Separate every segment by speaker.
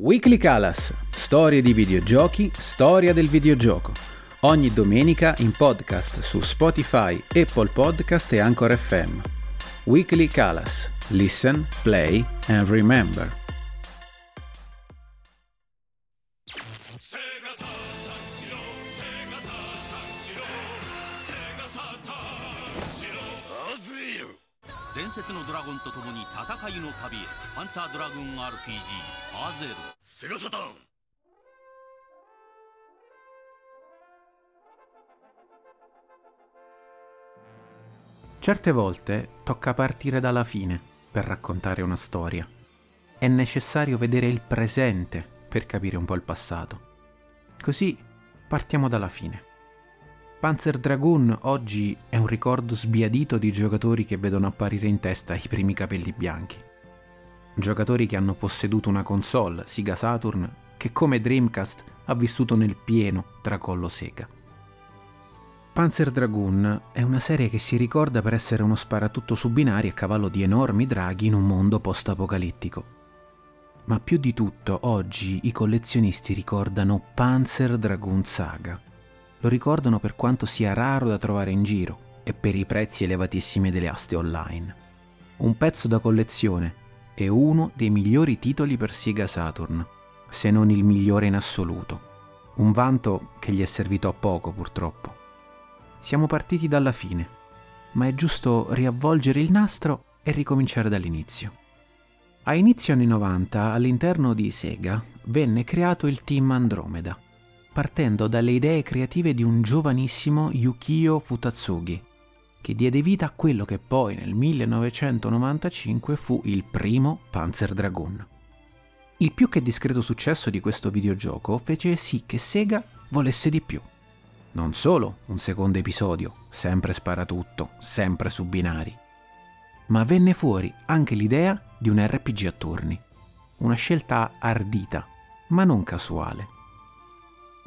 Speaker 1: Weekly Calas, storie di videogiochi, storia del videogioco. Ogni domenica in podcast su Spotify, Apple Podcast e Anchor FM. Weekly Calas. Listen, play and remember. Certe volte tocca partire dalla fine per raccontare una storia. È necessario vedere il presente per capire un po' il passato. Così partiamo dalla fine. Panzer Dragoon oggi è un ricordo sbiadito di giocatori che vedono apparire in testa i primi capelli bianchi. Giocatori che hanno posseduto una console, Sega Saturn, che come Dreamcast ha vissuto nel pieno tracollo Sega. Panzer Dragoon è una serie che si ricorda per essere uno sparatutto su binari a cavallo di enormi draghi in un mondo post-apocalittico. Ma più di tutto, oggi i collezionisti ricordano Panzer Dragoon Saga, lo ricordano per quanto sia raro da trovare in giro e per i prezzi elevatissimi delle aste online. Un pezzo da collezione e uno dei migliori titoli per Sega Saturn, se non il migliore in assoluto. Un vanto che gli è servito a poco purtroppo. Siamo partiti dalla fine, ma è giusto riavvolgere il nastro e ricominciare dall'inizio. A inizio anni 90 all'interno di Sega venne creato il team Andromeda partendo dalle idee creative di un giovanissimo Yukio Futatsugi, che diede vita a quello che poi nel 1995 fu il primo Panzer Dragoon. Il più che discreto successo di questo videogioco fece sì che Sega volesse di più. Non solo un secondo episodio, sempre sparatutto, sempre su binari, ma venne fuori anche l'idea di un RPG a turni. Una scelta ardita, ma non casuale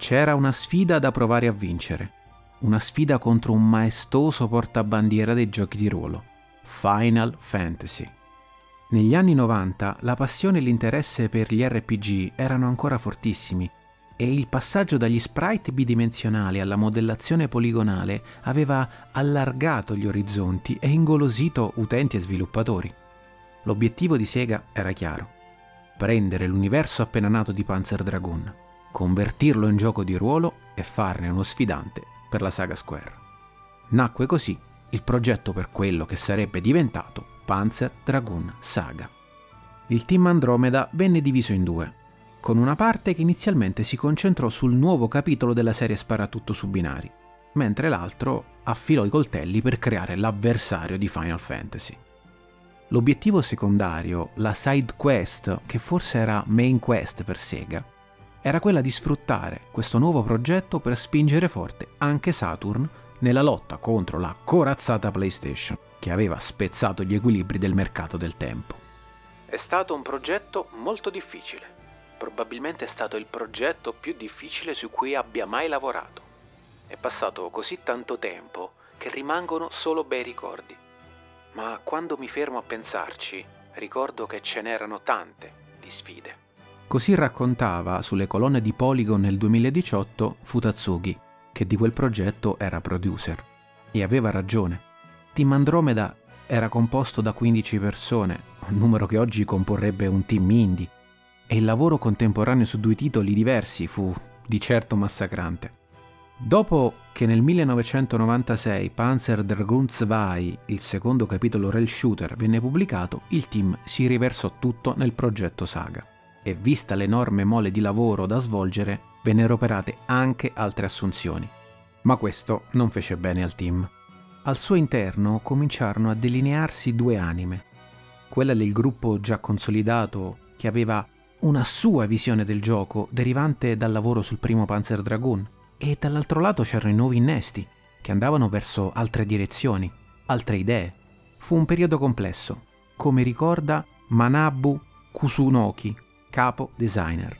Speaker 1: c'era una sfida da provare a vincere, una sfida contro un maestoso portabandiera dei giochi di ruolo, Final Fantasy. Negli anni 90 la passione e l'interesse per gli RPG erano ancora fortissimi e il passaggio dagli sprite bidimensionali alla modellazione poligonale aveva allargato gli orizzonti e ingolosito utenti e sviluppatori. L'obiettivo di Sega era chiaro, prendere l'universo appena nato di Panzer Dragoon convertirlo in gioco di ruolo e farne uno sfidante per la saga Square. Nacque così il progetto per quello che sarebbe diventato Panzer Dragoon Saga. Il team Andromeda venne diviso in due, con una parte che inizialmente si concentrò sul nuovo capitolo della serie Sparatutto su binari, mentre l'altro affilò i coltelli per creare l'avversario di Final Fantasy. L'obiettivo secondario, la side quest, che forse era main quest per Sega, era quella di sfruttare questo nuovo progetto per spingere forte anche Saturn nella lotta contro la corazzata PlayStation, che aveva spezzato gli equilibri del mercato del tempo. È stato un progetto molto difficile. Probabilmente è stato il progetto più difficile su cui abbia mai lavorato. È passato così tanto tempo che rimangono solo bei ricordi. Ma quando mi fermo a pensarci, ricordo che ce n'erano tante di sfide. Così raccontava sulle colonne di Polygon nel 2018 Futatsugi, che di quel progetto era producer. E aveva ragione. Team Andromeda era composto da 15 persone, un numero che oggi comporrebbe un team indie, e il lavoro contemporaneo su due titoli diversi fu di certo massacrante. Dopo che nel 1996 Panzer Dragoon 2, il secondo capitolo rail shooter, venne pubblicato, il team si riversò tutto nel progetto Saga e vista l'enorme mole di lavoro da svolgere, vennero operate anche altre assunzioni. Ma questo non fece bene al team. Al suo interno cominciarono a delinearsi due anime, quella del gruppo già consolidato che aveva una sua visione del gioco derivante dal lavoro sul primo Panzer Dragoon e dall'altro lato c'erano i nuovi innesti che andavano verso altre direzioni, altre idee. Fu un periodo complesso, come ricorda Manabu Kusunoki, capo designer.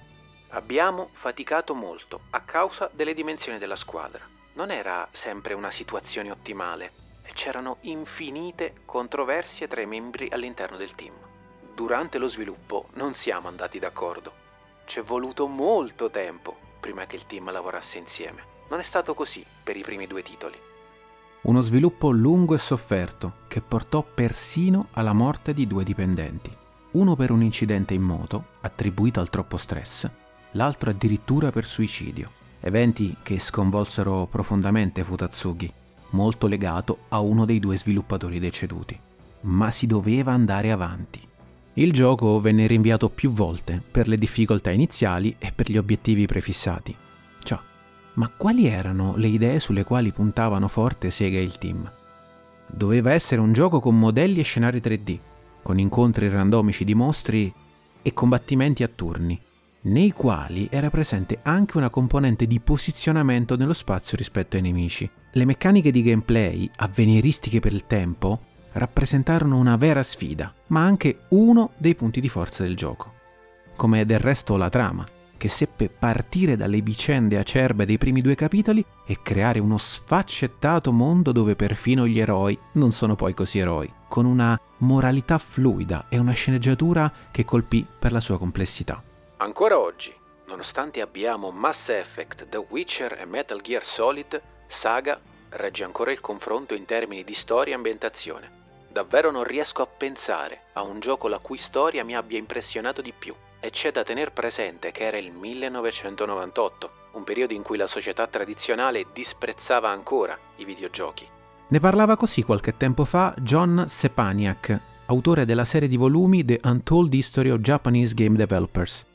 Speaker 1: Abbiamo faticato molto a causa delle dimensioni della squadra. Non era sempre una situazione ottimale e c'erano infinite controversie tra i membri all'interno del team. Durante lo sviluppo non siamo andati d'accordo. c'è voluto molto tempo prima che il team lavorasse insieme. Non è stato così per i primi due titoli. Uno sviluppo lungo e sofferto che portò persino alla morte di due dipendenti. Uno per un incidente in moto, attribuito al troppo stress, l'altro addirittura per suicidio. Eventi che sconvolsero profondamente Futatsugi, molto legato a uno dei due sviluppatori deceduti. Ma si doveva andare avanti. Il gioco venne rinviato più volte per le difficoltà iniziali e per gli obiettivi prefissati. Ciao. Ma quali erano le idee sulle quali puntavano forte Sega e il team? Doveva essere un gioco con modelli e scenari 3D, con incontri randomici di mostri e combattimenti a turni, nei quali era presente anche una componente di posizionamento nello spazio rispetto ai nemici. Le meccaniche di gameplay, avveniristiche per il tempo, rappresentarono una vera sfida, ma anche uno dei punti di forza del gioco. Come del resto la trama, che seppe partire dalle vicende acerbe dei primi due capitoli e creare uno sfaccettato mondo dove perfino gli eroi non sono poi così eroi, con una moralità fluida e una sceneggiatura che colpì per la sua complessità. Ancora oggi, nonostante abbiamo Mass Effect, The Witcher e Metal Gear Solid, Saga regge ancora il confronto in termini di storia e ambientazione. Davvero non riesco a pensare a un gioco la cui storia mi abbia impressionato di più. E c'è da tener presente che era il 1998, un periodo in cui la società tradizionale disprezzava ancora i videogiochi. Ne parlava così qualche tempo fa John Sepaniak, autore della serie di volumi The Untold History of Japanese Game Developers.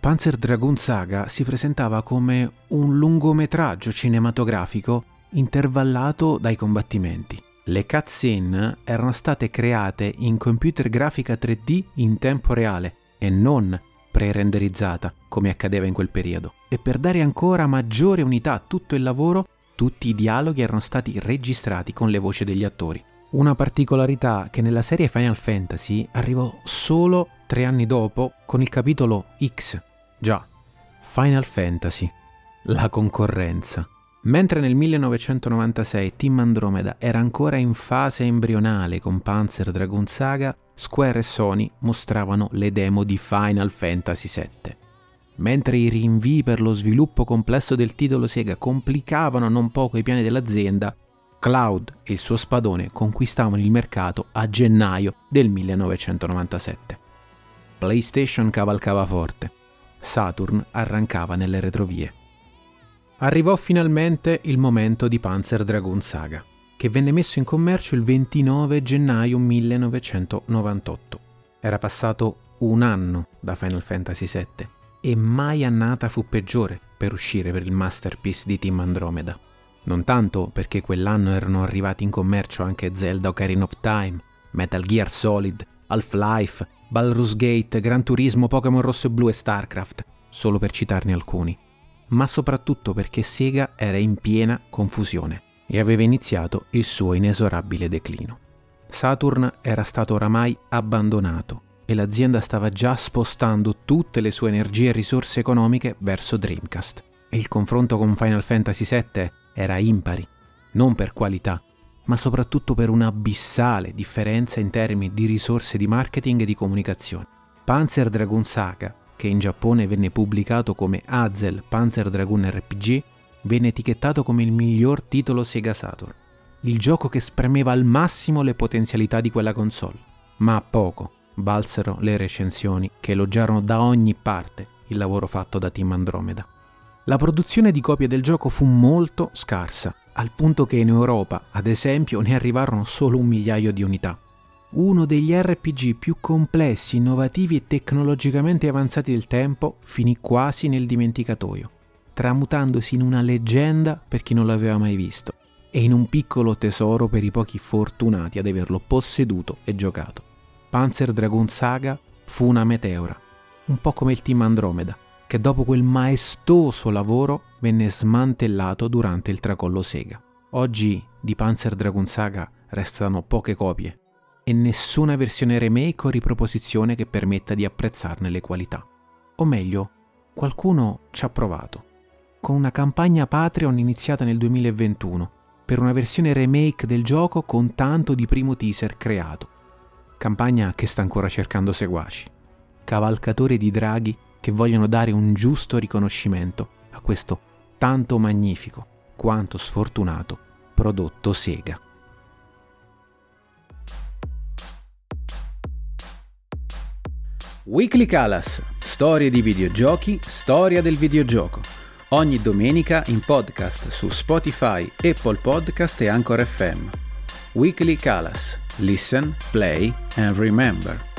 Speaker 1: Panzer Dragoon Saga si presentava come un lungometraggio cinematografico intervallato dai combattimenti. Le cutscene erano state create in computer grafica 3D in tempo reale e non pre-renderizzata, come accadeva in quel periodo. E per dare ancora maggiore unità a tutto il lavoro, tutti i dialoghi erano stati registrati con le voci degli attori. Una particolarità che nella serie Final Fantasy arrivò solo tre anni dopo con il capitolo X, Già, Final Fantasy, la concorrenza. Mentre nel 1996 Team Andromeda era ancora in fase embrionale con Panzer Dragoon Saga, Square e Sony mostravano le demo di Final Fantasy VII. Mentre i rinvii per lo sviluppo complesso del titolo Sega complicavano non poco i piani dell'azienda, Cloud e il suo spadone conquistavano il mercato a gennaio del 1997. PlayStation cavalcava forte Saturn arrancava nelle retrovie. Arrivò finalmente il momento di Panzer Dragoon Saga, che venne messo in commercio il 29 gennaio 1998. Era passato un anno da Final Fantasy VII e mai annata fu peggiore per uscire per il masterpiece di Team Andromeda. Non tanto perché quell'anno erano arrivati in commercio anche Zelda Ocarina of Time, Metal Gear Solid, Half-Life Baldur's Gate, Gran Turismo, Pokémon Rosso e Blu e StarCraft, solo per citarne alcuni, ma soprattutto perché Sega era in piena confusione e aveva iniziato il suo inesorabile declino. Saturn era stato oramai abbandonato e l'azienda stava già spostando tutte le sue energie e risorse economiche verso Dreamcast e il confronto con Final Fantasy VII era impari, non per qualità, ma soprattutto per un'abissale differenza in termini di risorse di marketing e di comunicazione. Panzer Dragoon Saga, che in Giappone venne pubblicato come Hazel Panzer Dragoon RPG, venne etichettato come il miglior titolo Sega Saturn, il gioco che spremeva al massimo le potenzialità di quella console. Ma a poco balsero le recensioni che elogiarono da ogni parte il lavoro fatto da Team Andromeda. La produzione di copie del gioco fu molto scarsa al punto che in Europa, ad esempio, ne arrivarono solo un migliaio di unità. Uno degli RPG più complessi, innovativi e tecnologicamente avanzati del tempo finì quasi nel dimenticatoio, tramutandosi in una leggenda per chi non l'aveva mai visto e in un piccolo tesoro per i pochi fortunati ad averlo posseduto e giocato. Panzer Dragoon Saga fu una meteora, un po' come il team Andromeda, che dopo quel maestoso lavoro venne smantellato durante il tracollo Sega. Oggi di Panzer Dragon Saga restano poche copie e nessuna versione remake o riproposizione che permetta di apprezzarne le qualità. O meglio, qualcuno ci ha provato, con una campagna Patreon iniziata nel 2021 per una versione remake del gioco con tanto di primo teaser creato. Campagna che sta ancora cercando seguaci. Cavalcatore di draghi che vogliono dare un giusto riconoscimento a questo tanto magnifico quanto sfortunato prodotto Sega. Weekly Calas, storie di videogiochi, storia del videogioco. Ogni domenica in podcast su Spotify, Apple Podcast e Anchor FM. Weekly Calas. Listen, play and remember.